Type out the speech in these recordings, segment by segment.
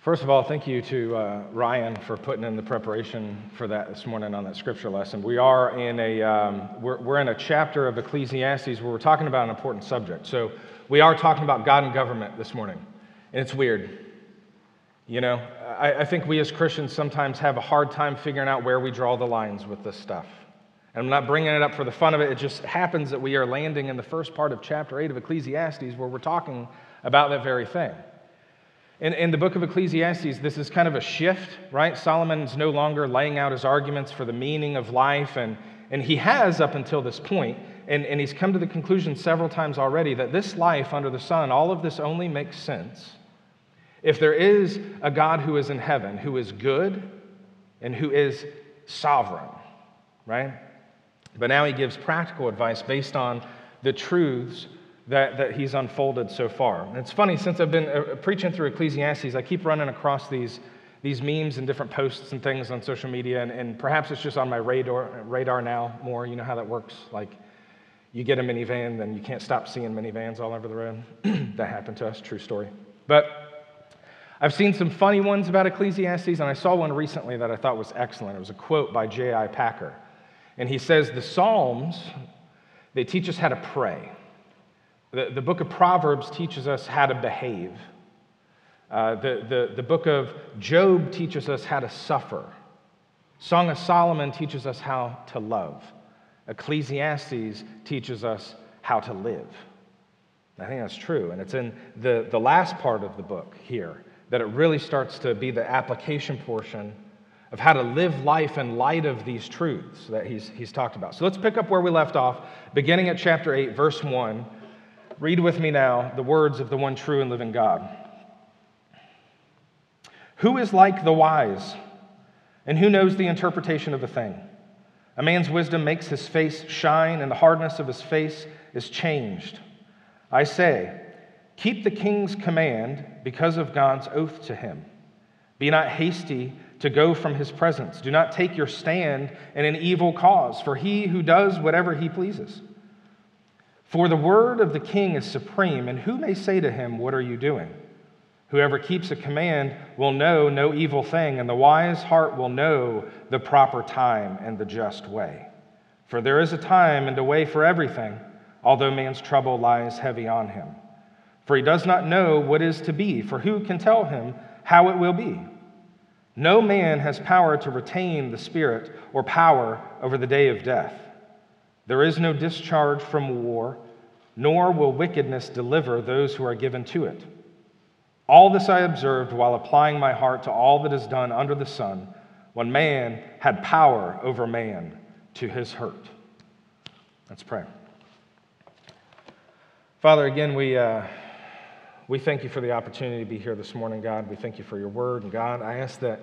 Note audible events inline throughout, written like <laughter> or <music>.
First of all, thank you to uh, Ryan for putting in the preparation for that this morning on that scripture lesson. We are in a um, we're, we're in a chapter of Ecclesiastes where we're talking about an important subject. So we are talking about God and government this morning, and it's weird. You know, I, I think we as Christians sometimes have a hard time figuring out where we draw the lines with this stuff. And I'm not bringing it up for the fun of it. It just happens that we are landing in the first part of chapter 8 of Ecclesiastes where we're talking about that very thing. In, in the book of Ecclesiastes, this is kind of a shift, right? Solomon's no longer laying out his arguments for the meaning of life, and, and he has up until this point, and, and he's come to the conclusion several times already that this life under the sun, all of this only makes sense if there is a God who is in heaven, who is good, and who is sovereign, right? But now he gives practical advice based on the truths that, that he's unfolded so far. And it's funny, since I've been uh, preaching through Ecclesiastes, I keep running across these, these memes and different posts and things on social media, and, and perhaps it's just on my radar, radar now more. You know how that works? Like, you get a minivan, then you can't stop seeing minivans all over the road. <clears throat> that happened to us, true story. But I've seen some funny ones about Ecclesiastes, and I saw one recently that I thought was excellent. It was a quote by J.I. Packer. And he says, The Psalms, they teach us how to pray. The, the book of Proverbs teaches us how to behave. Uh, the, the, the book of Job teaches us how to suffer. Song of Solomon teaches us how to love. Ecclesiastes teaches us how to live. I think that's true. And it's in the, the last part of the book here that it really starts to be the application portion of how to live life in light of these truths that he's, he's talked about. So let's pick up where we left off, beginning at chapter 8, verse 1 Read with me now the words of the one true and living God. Who is like the wise, and who knows the interpretation of a thing? A man's wisdom makes his face shine, and the hardness of his face is changed. I say, keep the king's command because of God's oath to him. Be not hasty to go from his presence. Do not take your stand in an evil cause, for he who does whatever he pleases. For the word of the king is supreme, and who may say to him, What are you doing? Whoever keeps a command will know no evil thing, and the wise heart will know the proper time and the just way. For there is a time and a way for everything, although man's trouble lies heavy on him. For he does not know what is to be, for who can tell him how it will be? No man has power to retain the Spirit or power over the day of death. There is no discharge from war, nor will wickedness deliver those who are given to it. All this I observed while applying my heart to all that is done under the sun, when man had power over man to his hurt. Let's pray. Father, again, we, uh, we thank you for the opportunity to be here this morning, God. We thank you for your word. And God, I ask that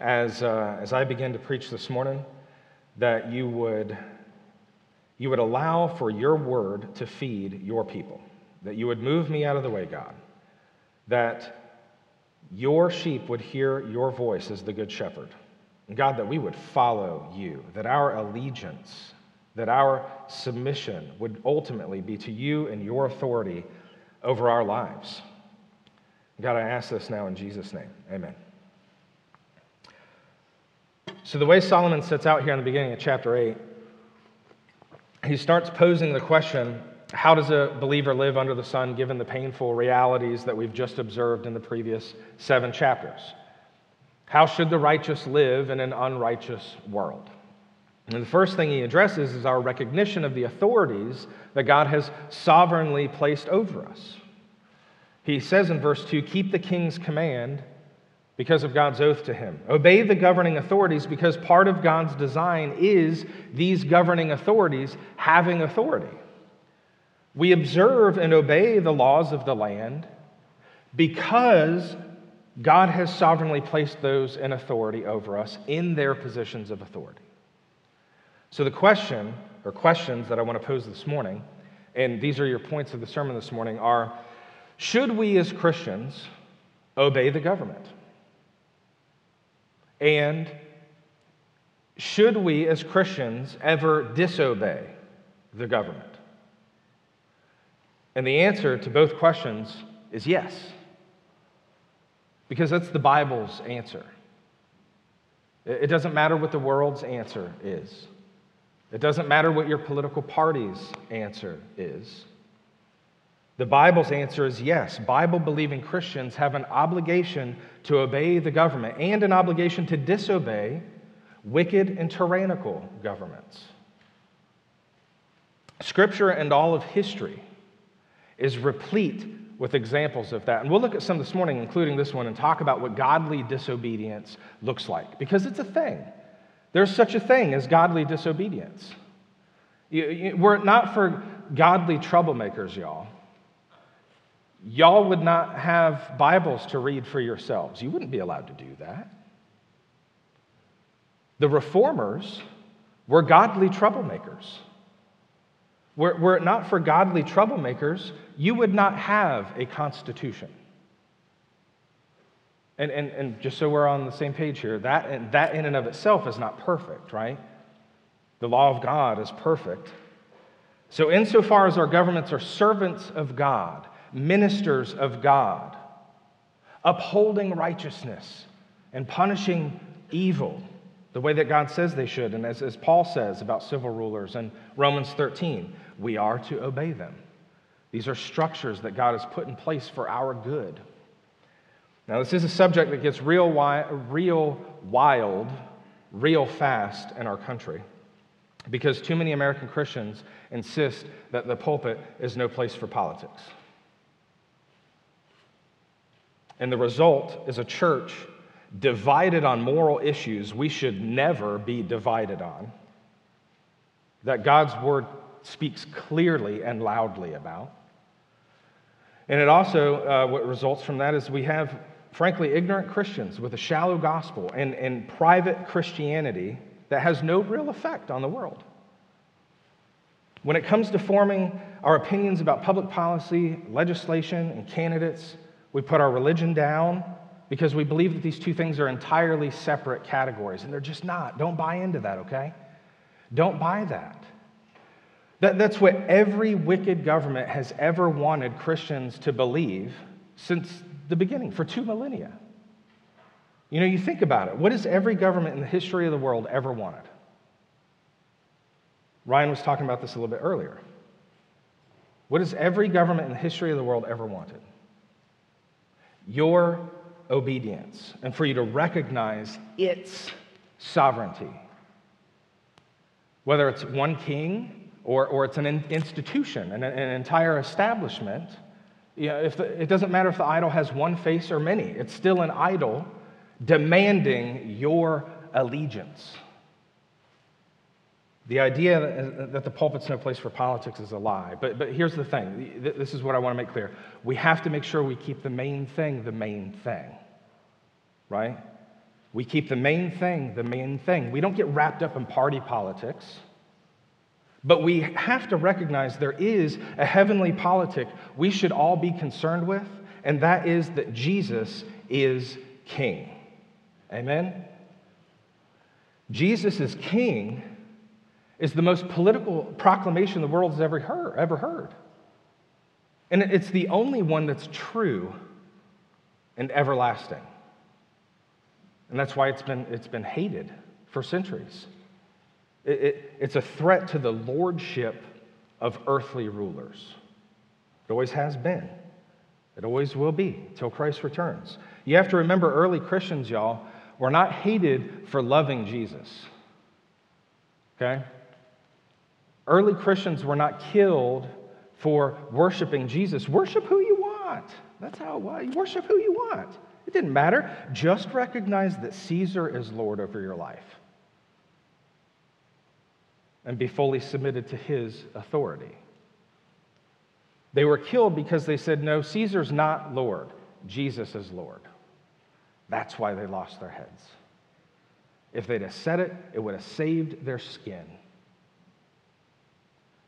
as, uh, as I begin to preach this morning, that you would you would allow for your word to feed your people, that you would move me out of the way, God, that your sheep would hear your voice as the good shepherd. And God, that we would follow you, that our allegiance, that our submission would ultimately be to you and your authority over our lives. God, I ask this now in Jesus' name. Amen. So, the way Solomon sets out here in the beginning of chapter 8 he starts posing the question how does a believer live under the sun given the painful realities that we've just observed in the previous seven chapters? How should the righteous live in an unrighteous world? And the first thing he addresses is our recognition of the authorities that God has sovereignly placed over us. He says in verse 2 Keep the king's command because of God's oath to him. Obey the governing authorities because part of God's design is these governing authorities having authority. We observe and obey the laws of the land because God has sovereignly placed those in authority over us in their positions of authority. So, the question, or questions that I want to pose this morning, and these are your points of the sermon this morning, are should we as Christians obey the government? And should we as Christians ever disobey the government? And the answer to both questions is yes. Because that's the Bible's answer. It doesn't matter what the world's answer is. It doesn't matter what your political party's answer is. The Bible's answer is yes. Bible believing Christians have an obligation to obey the government and an obligation to disobey wicked and tyrannical governments. Scripture and all of history is replete with examples of that. And we'll look at some this morning, including this one, and talk about what godly disobedience looks like, because it's a thing. There's such a thing as godly disobedience. Were it not for godly troublemakers, y'all, y'all would not have Bibles to read for yourselves. You wouldn't be allowed to do that. The reformers were godly troublemakers. Were, were, it not for godly troublemakers, you would not have a constitution. And, and, and just so we're on the same page here, that, that in and of itself is not perfect, right? The law of God is perfect. So, insofar as our governments are servants of God, ministers of God, upholding righteousness and punishing evil the way that God says they should, and as, as Paul says about civil rulers in Romans 13, we are to obey them. These are structures that God has put in place for our good. Now, this is a subject that gets real, real wild, real fast in our country because too many American Christians insist that the pulpit is no place for politics. And the result is a church divided on moral issues we should never be divided on, that God's word speaks clearly and loudly about. And it also, uh, what results from that is we have, frankly, ignorant Christians with a shallow gospel and, and private Christianity that has no real effect on the world. When it comes to forming our opinions about public policy, legislation, and candidates, we put our religion down because we believe that these two things are entirely separate categories, and they're just not. Don't buy into that, okay? Don't buy that. that that's what every wicked government has ever wanted Christians to believe since the beginning, for two millennia. You know, you think about it. What has every government in the history of the world ever wanted? Ryan was talking about this a little bit earlier. What has every government in the history of the world ever wanted? Your obedience and for you to recognize its sovereignty. Whether it's one king or, or it's an institution, an, an entire establishment, you know, if the, it doesn't matter if the idol has one face or many, it's still an idol demanding your allegiance. The idea that the pulpit's no place for politics is a lie. But, but here's the thing this is what I want to make clear. We have to make sure we keep the main thing the main thing, right? We keep the main thing the main thing. We don't get wrapped up in party politics. But we have to recognize there is a heavenly politic we should all be concerned with, and that is that Jesus is king. Amen? Jesus is king is the most political proclamation the world has ever heard. Ever heard. And it's the only one that's true and everlasting. And that's why it's been, it's been hated for centuries. It, it, it's a threat to the lordship of earthly rulers. It always has been. It always will be till Christ returns. You have to remember early Christians, y'all, were not hated for loving Jesus. Okay? Early Christians were not killed for worshiping Jesus. Worship who you want. That's how it was. You worship who you want. It didn't matter. Just recognize that Caesar is Lord over your life and be fully submitted to his authority. They were killed because they said, No, Caesar's not Lord, Jesus is Lord. That's why they lost their heads. If they'd have said it, it would have saved their skin.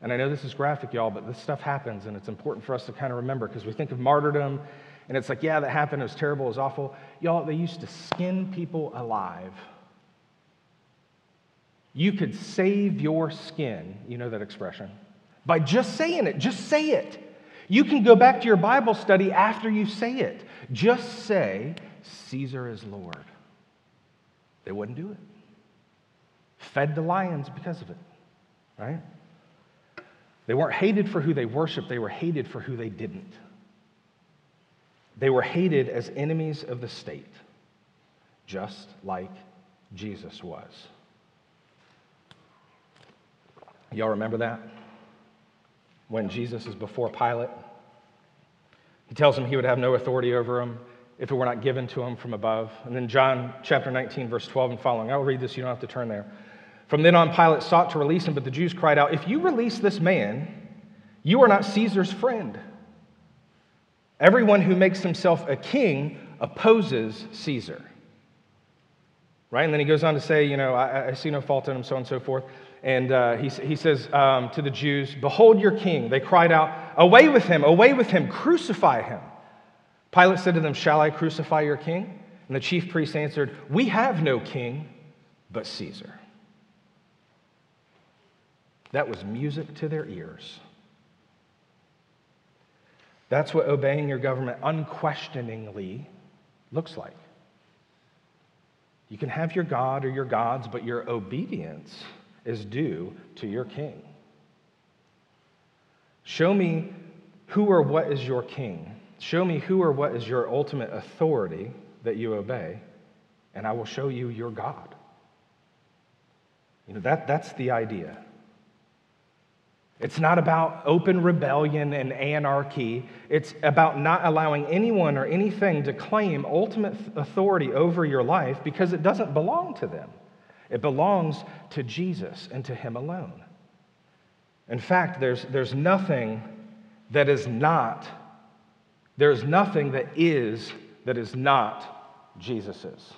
And I know this is graphic, y'all, but this stuff happens, and it's important for us to kind of remember because we think of martyrdom, and it's like, yeah, that happened, it was terrible, it was awful. Y'all, they used to skin people alive. You could save your skin, you know that expression, by just saying it. Just say it. You can go back to your Bible study after you say it. Just say, Caesar is Lord. They wouldn't do it. Fed the lions because of it, right? They weren't hated for who they worshiped, they were hated for who they didn't. They were hated as enemies of the state, just like Jesus was. Y'all remember that? When Jesus is before Pilate, he tells him he would have no authority over him if it were not given to him from above. And then John chapter 19, verse 12 and following. I'll read this, you don't have to turn there. From then on, Pilate sought to release him, but the Jews cried out, If you release this man, you are not Caesar's friend. Everyone who makes himself a king opposes Caesar. Right? And then he goes on to say, You know, I, I see no fault in him, so on and so forth. And uh, he, he says um, to the Jews, Behold your king. They cried out, Away with him, away with him, crucify him. Pilate said to them, Shall I crucify your king? And the chief priests answered, We have no king but Caesar. That was music to their ears. That's what obeying your government unquestioningly looks like. You can have your God or your gods, but your obedience is due to your king. Show me who or what is your king. Show me who or what is your ultimate authority that you obey, and I will show you your God. You know, that, that's the idea. It's not about open rebellion and anarchy. It's about not allowing anyone or anything to claim ultimate authority over your life because it doesn't belong to them. It belongs to Jesus and to Him alone. In fact, there's, there's nothing that is not, there's nothing that is that is not Jesus's.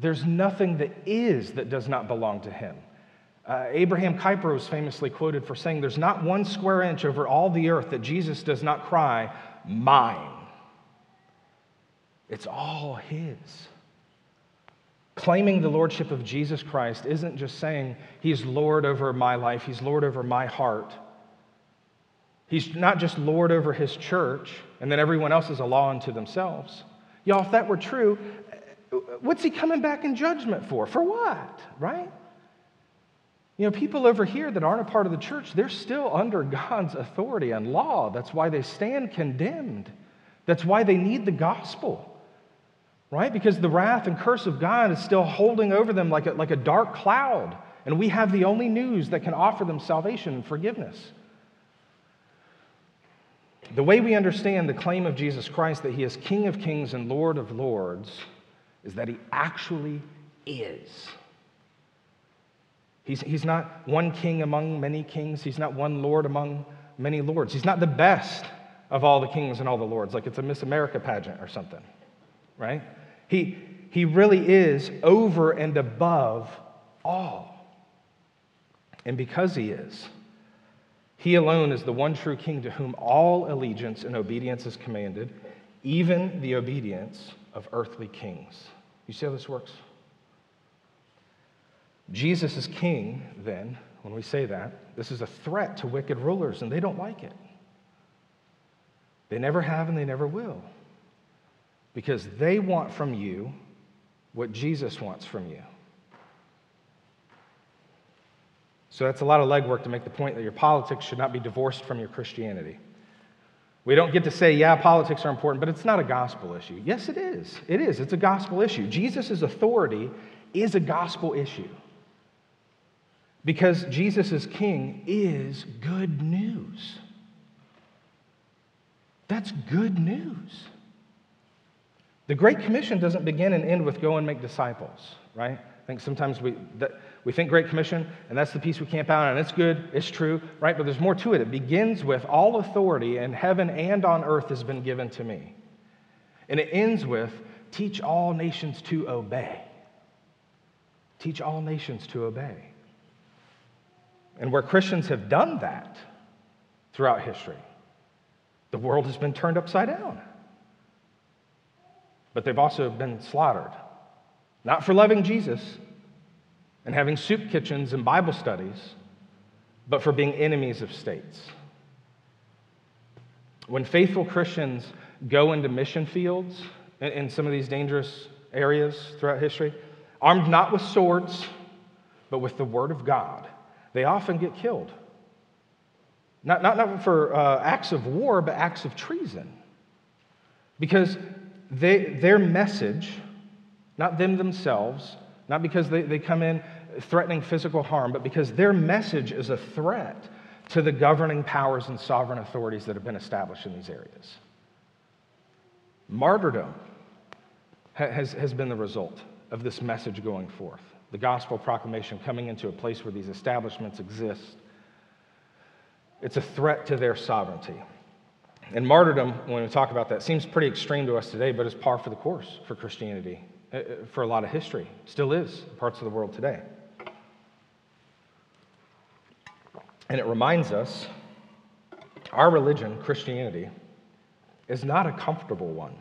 There's nothing that is that does not belong to Him. Uh, Abraham Kuyper was famously quoted for saying, There's not one square inch over all the earth that Jesus does not cry, Mine. It's all His. Claiming the Lordship of Jesus Christ isn't just saying He's Lord over my life, He's Lord over my heart. He's not just Lord over His church, and then everyone else is a law unto themselves. Y'all, if that were true, what's He coming back in judgment for? For what, right? You know, people over here that aren't a part of the church, they're still under God's authority and law. That's why they stand condemned. That's why they need the gospel, right? Because the wrath and curse of God is still holding over them like a, like a dark cloud. And we have the only news that can offer them salvation and forgiveness. The way we understand the claim of Jesus Christ that he is King of kings and Lord of lords is that he actually is. He's, he's not one king among many kings. He's not one lord among many lords. He's not the best of all the kings and all the lords, like it's a Miss America pageant or something, right? He, he really is over and above all. And because he is, he alone is the one true king to whom all allegiance and obedience is commanded, even the obedience of earthly kings. You see how this works? Jesus is king, then, when we say that, this is a threat to wicked rulers, and they don't like it. They never have and they never will. Because they want from you what Jesus wants from you. So that's a lot of legwork to make the point that your politics should not be divorced from your Christianity. We don't get to say, yeah, politics are important, but it's not a gospel issue. Yes, it is. It is. It's a gospel issue. Jesus' authority is a gospel issue. Because Jesus is king is good news. That's good news. The Great Commission doesn't begin and end with go and make disciples, right? I think sometimes we, that, we think Great Commission, and that's the piece we camp out on, and it's good, it's true, right? But there's more to it. It begins with all authority in heaven and on earth has been given to me. And it ends with teach all nations to obey. Teach all nations to obey. And where Christians have done that throughout history, the world has been turned upside down. But they've also been slaughtered, not for loving Jesus and having soup kitchens and Bible studies, but for being enemies of states. When faithful Christians go into mission fields in, some of these dangerous areas throughout history, armed not with swords, but with the word of God, they often get killed. Not, not, not for uh, acts of war, but acts of treason. Because they, their message, not them themselves, not because they, they come in threatening physical harm, but because their message is a threat to the governing powers and sovereign authorities that have been established in these areas. Martyrdom has, has been the result of this message going forth. The gospel proclamation coming into a place where these establishments exist. It's a threat to their sovereignty. And martyrdom, when we talk about that, seems pretty extreme to us today, but it's par for the course for Christianity, uh, uh, for a lot of history. Still is parts of the world today. And it reminds us our religion, Christianity, is not a comfortable one.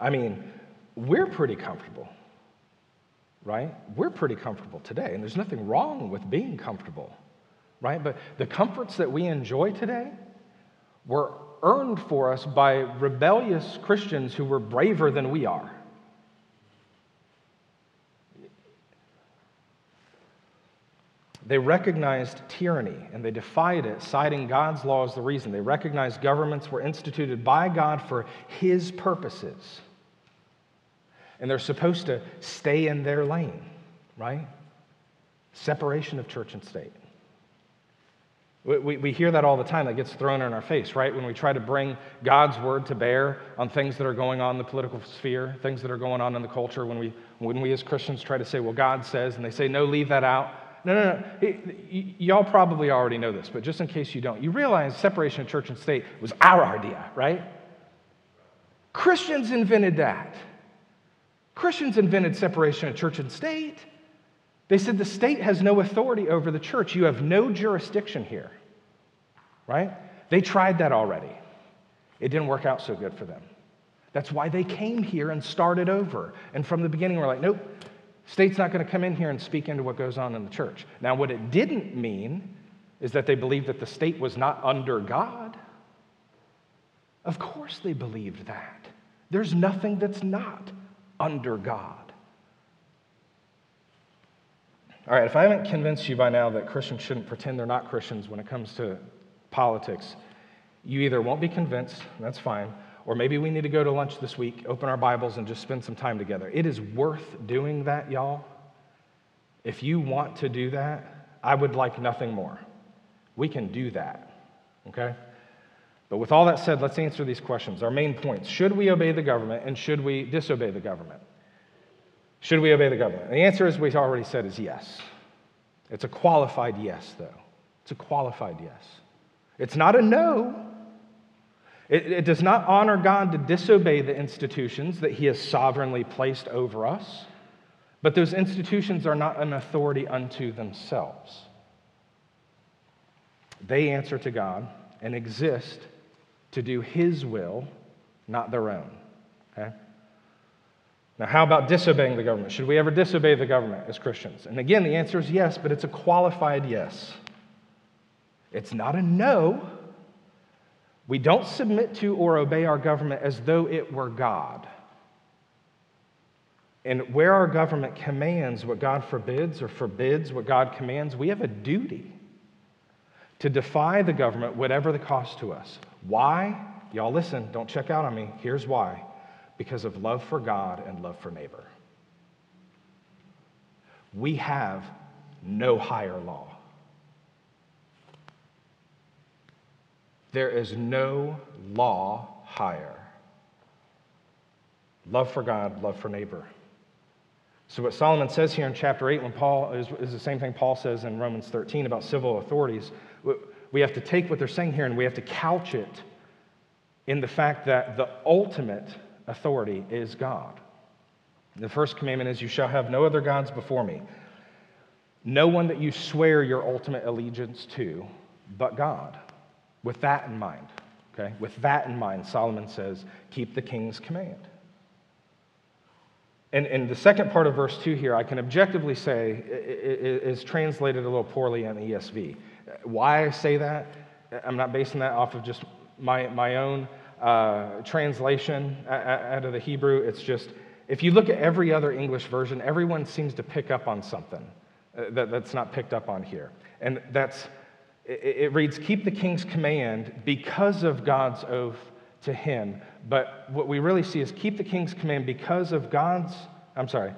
I mean, we're pretty comfortable, right? We're pretty comfortable today, and there's nothing wrong with being comfortable, right? But the comforts that we enjoy today were earned for us by rebellious Christians who were braver than we are. They recognized tyranny and they defied it, citing God's law as the reason. They recognized governments were instituted by God for His purposes. And they're supposed to stay in their lane, right? Separation of church and state. We, we hear that all the time. That gets thrown in our face, right? When we try to bring God's word to bear on things that are going on in the political sphere, things that are going on in the culture, when we, when we as Christians try to say, well, God says, and they say, no, leave that out. No, no, no. y'all probably already know this, but just in case you don't, you realize separation of church and state was our idea, right? Christians invented that. Christians invented separation of church and state. They said the state has no authority over the church. You have no jurisdiction here, right? They tried that already. It didn't work out so good for them. That's why they came here and started over. And from the beginning, we're like, nope, State's not going to come in here and speak into what goes on in the church. Now, what it didn't mean is that they believed that the state was not under God. Of course, they believed that. There's nothing that's not under God. All right, if I haven't convinced you by now that Christians shouldn't pretend they're not Christians when it comes to politics, you either won't be convinced, that's fine, or maybe we need to go to lunch this week, open our Bibles, and just spend some time together. It is worth doing that, y'all. If you want to do that, I would like nothing more. We can do that, okay? But with all that said, let's answer these questions. Our main points Should we obey the government and should we disobey the government? Should we obey the government? The answer, as we already said, is yes. It's a qualified yes, though. It's a qualified yes. It's not a no, it, it, does not honor God to disobey the institutions that He has sovereignly placed over us, but those institutions are not an authority unto themselves. They answer to God and exist to do His will, not their own. Okay? Now, how about disobeying the government? Should we ever disobey the government as Christians? And again, the answer is yes, but it's a qualified yes. It's not a no, we don't submit to or obey our government as though it were God. And where our government commands what God forbids or forbids what God commands, we have a duty to defy the government, whatever the cost to us. Why? Y'all listen, don't check out on me. Here's why because of love for God and love for neighbor. We have no higher law. There is no law higher. Love for God, love for neighbor. So, what Solomon says here in chapter 8, when Paul is, is the same thing Paul says in Romans 13 about civil authorities. We have to take what they're saying here and we have to couch it in the fact that the ultimate authority is God. The first commandment is, You shall have no other gods before me. No one that you swear your ultimate allegiance to but God. With that in mind, okay, with that in mind, Solomon says, keep the king's command. And, and the second part of verse 2 here, I can objectively say, is translated a little poorly in ESV. Why I say that, I'm not basing that off of just my, my own uh, translation out of the Hebrew. It's just, if you look at every other English version, everyone seems to pick up on something uh, that, that's not picked up on here. And that's, it, it reads, Keep the king's command because of God's oath to him. But what we really see is keep the king's command because of God's, I'm sorry,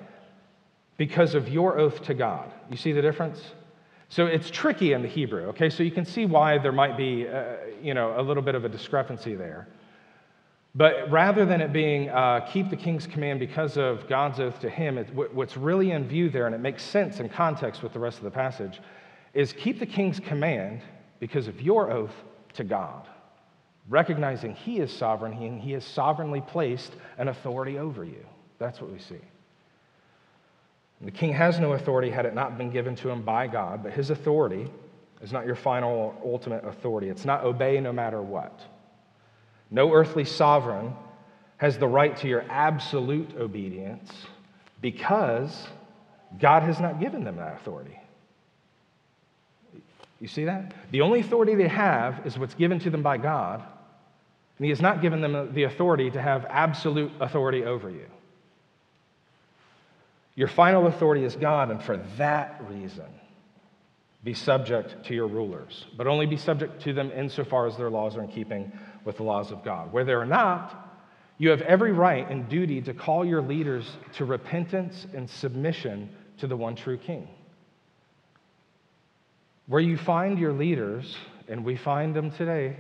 because of your oath to God. You see the difference? So it's tricky in the Hebrew, okay? So you can see why there might be, uh, you know, a little bit of a discrepancy there. But rather than it being uh, keep the king's command because of God's oath to him, it, what's really in view there, and it makes sense in context with the rest of the passage, is keep the king's command because of your oath to God, recognizing he is sovereign and he has sovereignly placed an authority over you. That's what we see. The king has no authority had it not been given to him by God, but his authority is not your final or ultimate authority. It's not obey no matter what. No earthly sovereign has the right to your absolute obedience because God has not given them that authority. You see that? The only authority they have is what's given to them by God, and He has not given them the authority to have absolute authority over you. Your final authority is God, and for that reason, be subject to your rulers, but only be subject to them insofar as their laws are in keeping with the laws of God. Where they're not, you have every right and duty to call your leaders to repentance and submission to the one true King. Where you find your leaders, and we find them today,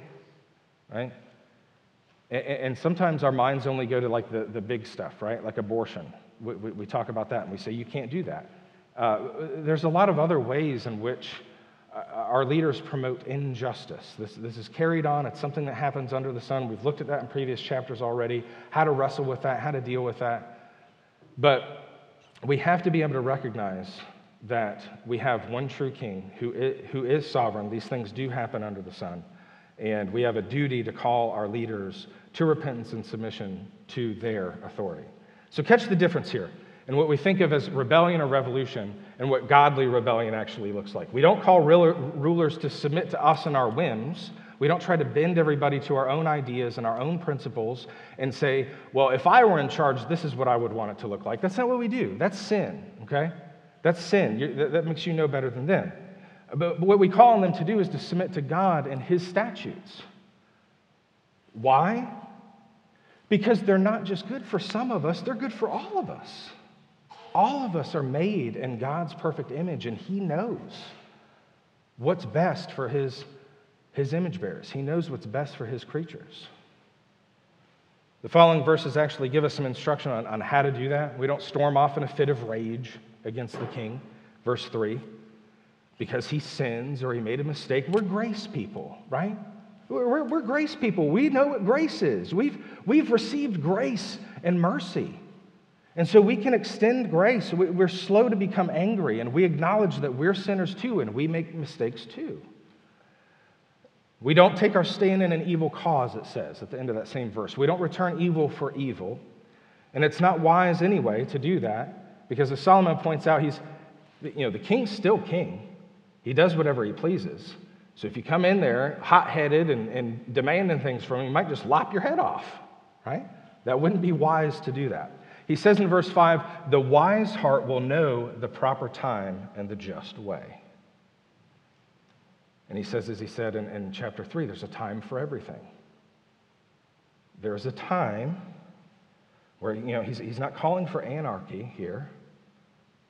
right? And sometimes our minds only go to like the, the big stuff, right? Like abortion we, we, talk about that and we say, you can't do that. Uh, there's a lot of other ways in which uh, our leaders promote injustice. This, this is carried on. It's something that happens under the sun. We've looked at that in previous chapters already, how to wrestle with that, how to deal with that. But we have to be able to recognize that we have one true king who is, who is sovereign. These things do happen under the sun. And we have a duty to call our leaders to repentance and submission to their authority. So, catch the difference here and what we think of as rebellion or revolution and what godly rebellion actually looks like. We don't call rulers to submit to us and our whims. We don't try to bend everybody to our own ideas and our own principles and say, well, if I were in charge, this is what I would want it to look like. That's not what we do. That's sin, okay? That's sin. that makes you no better than them. But what we call on them to do is to submit to God and His statutes. Why? Because they're not just good for some of us, they're good for all of us. All of us are made in God's perfect image, and He knows what's best for His, his image bearers. He knows what's best for His creatures. The following verses actually give us some instruction on, on how to do that. We don't storm off in a fit of rage against the king. Verse 3 because he sins or he made a mistake. We're grace people, right? We're, we're, grace people. We know what grace is. We've, we've received grace and mercy. And so we can extend grace. We're slow to become angry, and we acknowledge that we're sinners too, and we make mistakes too. We don't take our stand in an evil cause, it says at the end of that same verse. We don't return evil for evil. And it's not wise anyway to do that, because as Solomon points out, he's, you know, the king's still king. He does whatever he pleases. So if you come in there hot headed and, and demanding things from him, you might just lop your head off, right? That wouldn't be wise to do that. He says in verse 5 the wise heart will know the proper time and the just way. And he says, as he said in, in chapter 3, there's a time for everything. There's a time where, you know, he's, he's not calling for anarchy here,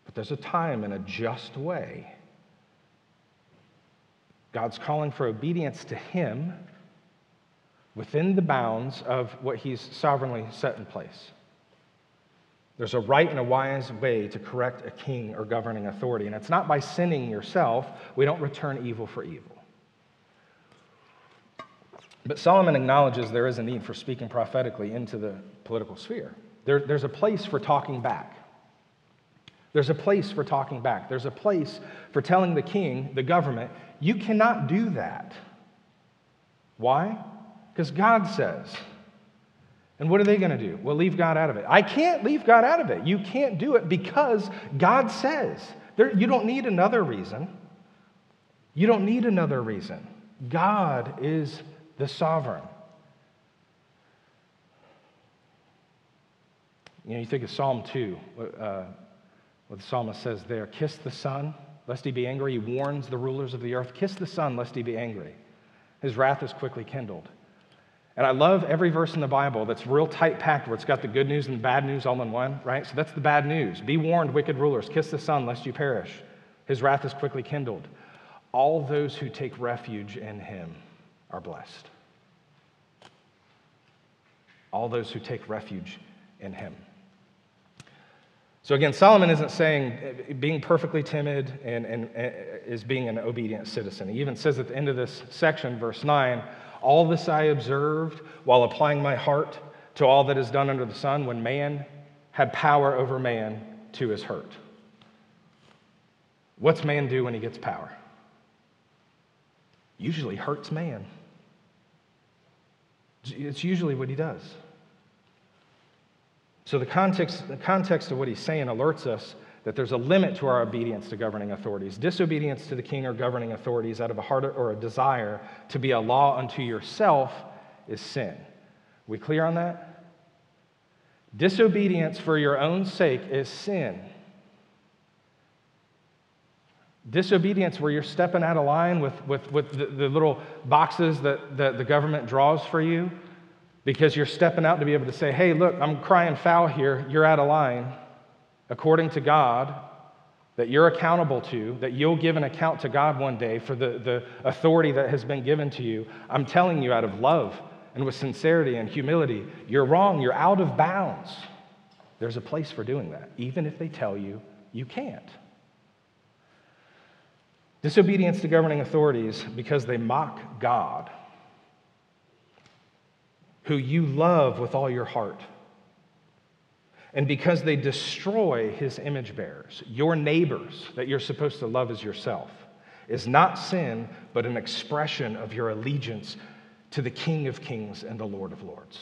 but there's a time and a just way God's calling for obedience to Him within the bounds of what He's sovereignly set in place. There's a right and a wise way to correct a king or governing authority, and it's not by sinning yourself. We don't return evil for evil. But Solomon acknowledges there is a need for speaking prophetically into the political sphere. There, there's a place for talking back. There's a place for talking back. There's a place for telling the king, the government, you cannot do that. Why? Because God says. And what are they going to do? Well, leave God out of it. I can't leave God out of it. You can't do it because God says. There, you don't need another reason. You don't need another reason. God is the sovereign. You know, you think of Psalm 2. Uh, what the psalmist says there Kiss the Son, lest he be angry. He warns the rulers of the earth Kiss the Son, lest he be angry. His wrath is quickly kindled. And I love every verse in the Bible that's real tight packed, where it's got the good news and the bad news all in one, right? So that's the bad news. Be warned, wicked rulers, kiss the Son, lest you perish. His wrath is quickly kindled. All those who take refuge in him are blessed. All those who take refuge in him. So again, Solomon isn't saying being perfectly timid and, and, and, is being an obedient citizen. He even says at the end of this section, verse 9, all this I observed while applying my heart to all that is done under the sun when man had power over man to his hurt. What's man do when he gets power? Usually hurts man. It's usually what he does. So, the context, the context of what he's saying alerts us that there's a limit to our obedience to governing authorities. Disobedience to the king or governing authorities out of a heart or a desire to be a law unto yourself is sin. We clear on that? Disobedience for your own sake is sin. Disobedience where you're stepping out of line with, with, with the, the little boxes that, that the government draws for you because you're stepping out to be able to say, hey, look, I'm crying foul here. You're out of line according to God that you're accountable to, that you'll give an account to God one day for the, the authority that has been given to you. I'm telling you out of love and with sincerity and humility, you're wrong. You're out of bounds. There's a place for doing that, even if they tell you you can't. Disobedience to governing authorities because they mock God who you love with all your heart. And because they destroy his image bearers, your neighbors that you're supposed to love as yourself, is not sin, but an expression of your allegiance to the King of Kings and the Lord of Lords.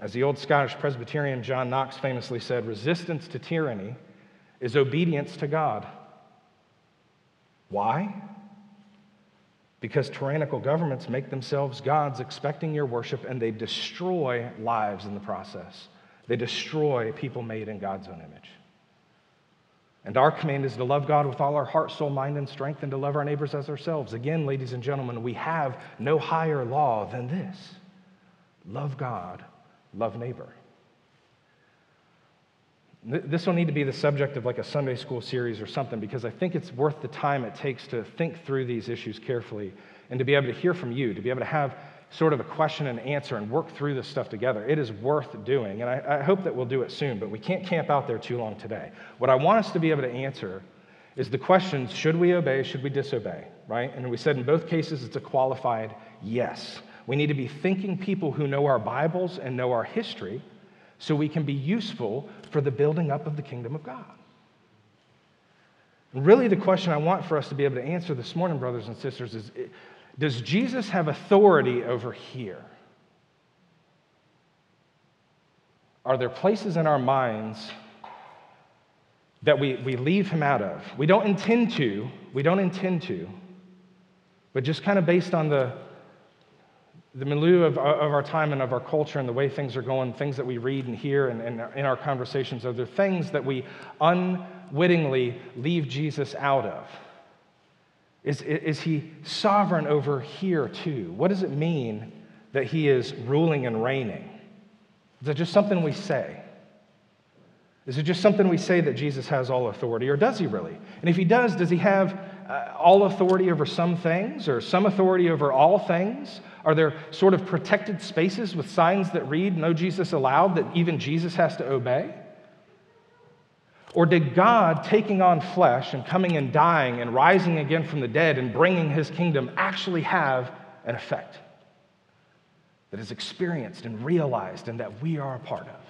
As the old Scottish Presbyterian John Knox famously said, resistance to tyranny is obedience to God. Why? Because tyrannical governments make themselves gods expecting your worship and they destroy lives in the process. They destroy people made in God's own image. And our command is to love God with all our heart, soul, mind, and strength, and to love our neighbors as ourselves. Again, ladies and gentlemen, we have no higher law than this love God, love neighbor. This will need to be the subject of like a Sunday school series or something because I think it's worth the time it takes to think through these issues carefully and to be able to hear from you, to be able to have sort of a question and answer and work through this stuff together. It is worth doing. And I, I hope that we'll do it soon, but we can't camp out there too long today. What I want us to be able to answer is the questions should we obey, should we disobey, right? And we said in both cases it's a qualified yes. We need to be thinking people who know our Bibles and know our history so we can be useful for the building up of the kingdom of God. Really, the question I want for us to be able to answer this morning, brothers and sisters, is Does Jesus have authority over here? Are there places in our minds that we, we leave him out of? We don't intend to, we don't intend to, but just kind of based on the, the milieu of, of our time and of our culture and the way things are going, things that we read and hear and, and in our conversations, are there things that we unwittingly leave Jesus out of? Is, is he sovereign over here too? What does it mean that he is ruling and reigning? Is it just something we say? Is it just something we say that Jesus has all authority, or does he really? And if he does, does he have uh, all authority over some things, or some authority over all things? Are there sort of protected spaces with signs that read, No Jesus allowed, that even Jesus has to obey? Or did God taking on flesh and coming and dying and rising again from the dead and bringing his kingdom actually have an effect that is experienced and realized and that we are a part of?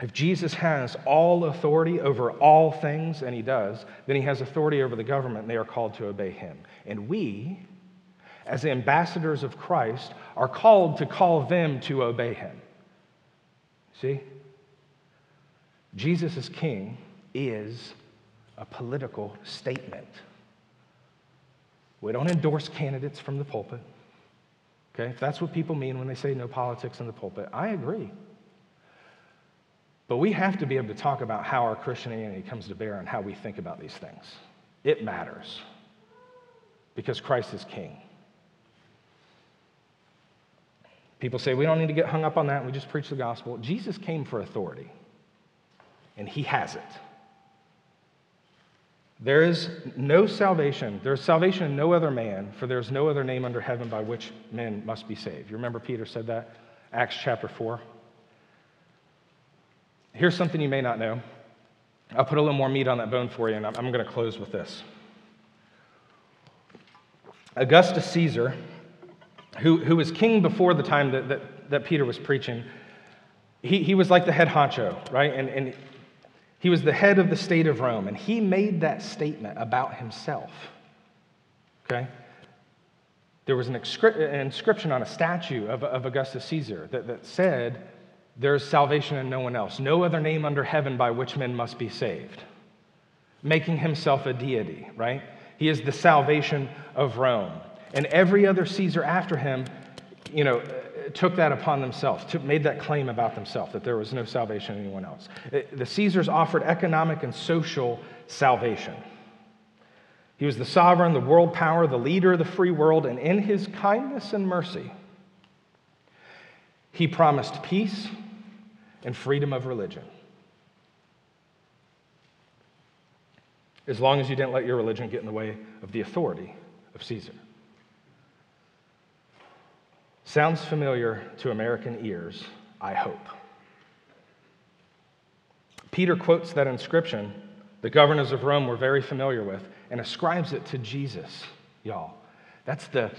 If Jesus has all authority over all things, and he does, then he has authority over the government, and they are called to obey him. And we, as ambassadors of Christ, are called to call them to obey him. See? Jesus as king is a political statement. We don't endorse candidates from the pulpit Okay? If that's what people mean when they say no politics in the pulpit, I agree. But we have to be able to talk about how our Christianity comes to bear and how we think about these things. It matters because Christ is king. People say we don't need to get hung up on that, we just preach the gospel. Jesus came for authority, and he has it. There is no salvation. There is salvation in no other man, for there is no other name under heaven by which men must be saved. You remember Peter said that? Acts chapter 4. Here's something you may not know. I'll put a little more meat on that bone for you, and I'm, going to close with this. Augustus Caesar, who, who was king before the time that, that, that Peter was preaching, he, he was like the head honcho, right? And, and he was the head of the state of Rome, and he made that statement about himself. Okay? There was an, inscription on a statue of, of Augustus Caesar that, that said, there is salvation in no one else, no other name under heaven by which men must be saved. Making himself a deity, right? He is the salvation of Rome. And every other Caesar after him, you know, took that upon themselves, took, made that claim about themselves that there was no salvation in anyone else. Uh, the Caesars offered economic and social salvation. He was the sovereign, the world power, the leader of the free world, and in his kindness and mercy, he promised peace and freedom of religion. As long as you didn't let your religion get in the way of the authority of Caesar. Sounds familiar to American ears, I hope. Peter quotes that inscription the governors of Rome were very familiar with and ascribes it to Jesus, y'all. That's the,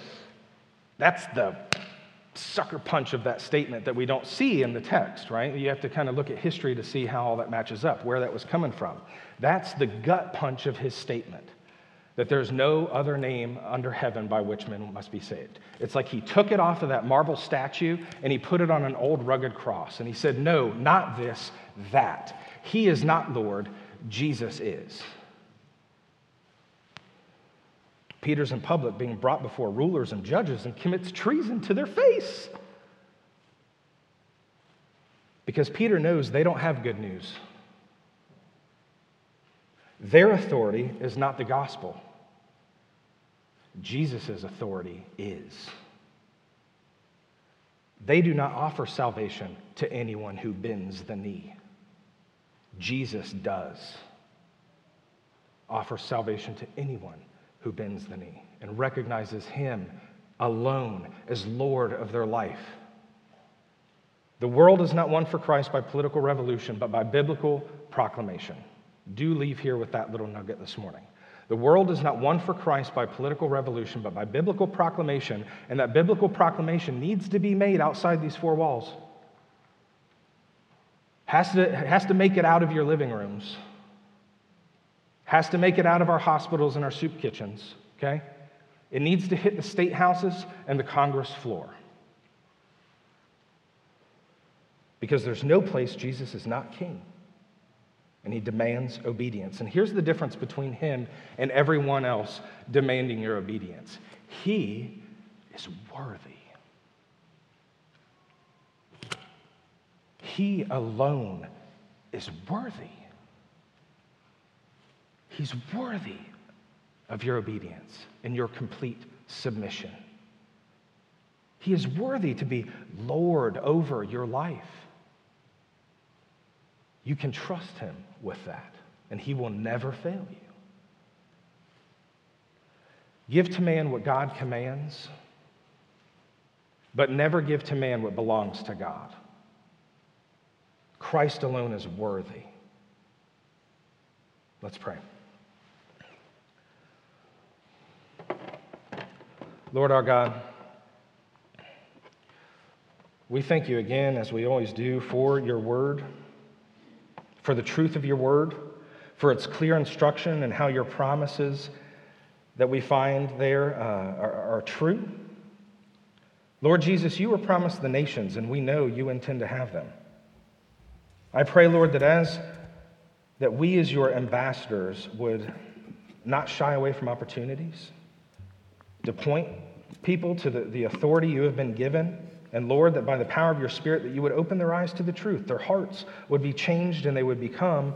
that's the sucker punch of that statement that we don't see in the text, right? You have to kind of look at history to see how all that matches up, where that was coming from. That's the gut punch of his statement that there's no other name under heaven by which men must be saved. It's like he took it off of that marble statue and he put it on an old rugged cross. And he said, No, not this, that. He is not Lord, Jesus is. Peter's in public being brought before rulers and judges and commits treason to their face. Because Peter knows they don't have good news. Their authority is not the gospel, Jesus' authority is. They do not offer salvation to anyone who bends the knee. Jesus does offer salvation to anyone who bends the knee and recognizes Him alone as Lord of their life. The world is not won for Christ by political revolution, but by biblical proclamation. Do leave here with that little nugget this morning. The world is not won for Christ by political revolution, but by biblical proclamation, and that biblical proclamation needs to be made outside these four walls. Has to, has to make it out of your living rooms has to make it out of our hospitals and our soup kitchens, okay? It needs to hit the state houses and the Congress floor. Because there's no place Jesus is not king. And he demands obedience. And here's the difference between him and everyone else demanding your obedience he is worthy. He alone is worthy. He's worthy of your obedience and your complete submission. He is worthy to be Lord over your life. You can trust Him with that, and He will never fail you. Give to man what God commands, but never give to man what belongs to God. Christ alone is worthy. Let's pray. Lord our God, we thank you again, as we always do, for your word, for the truth of your word, for its clear instruction and how your promises that we find there uh, are, are true. Lord Jesus, you were promised the nations, and we know you intend to have them. I pray, Lord, that as that we as your ambassadors would not shy away from opportunities, to point people to the, the authority you have been given. And Lord, that by the power of your Spirit, that you would open their eyes to the truth. Their hearts would be changed and they would become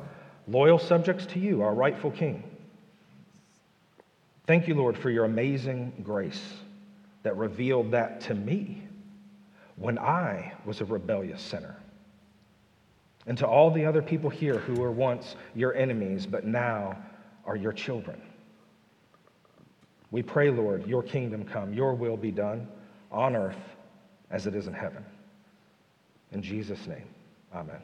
loyal subjects to you, our rightful King. Thank you, Lord, for your amazing grace that revealed that to me when I was a rebellious sinner. And to all the other people here who were once your enemies, but now are your children. We pray, Lord, your kingdom come, your will be done on earth as it is in heaven. In Jesus' name, amen.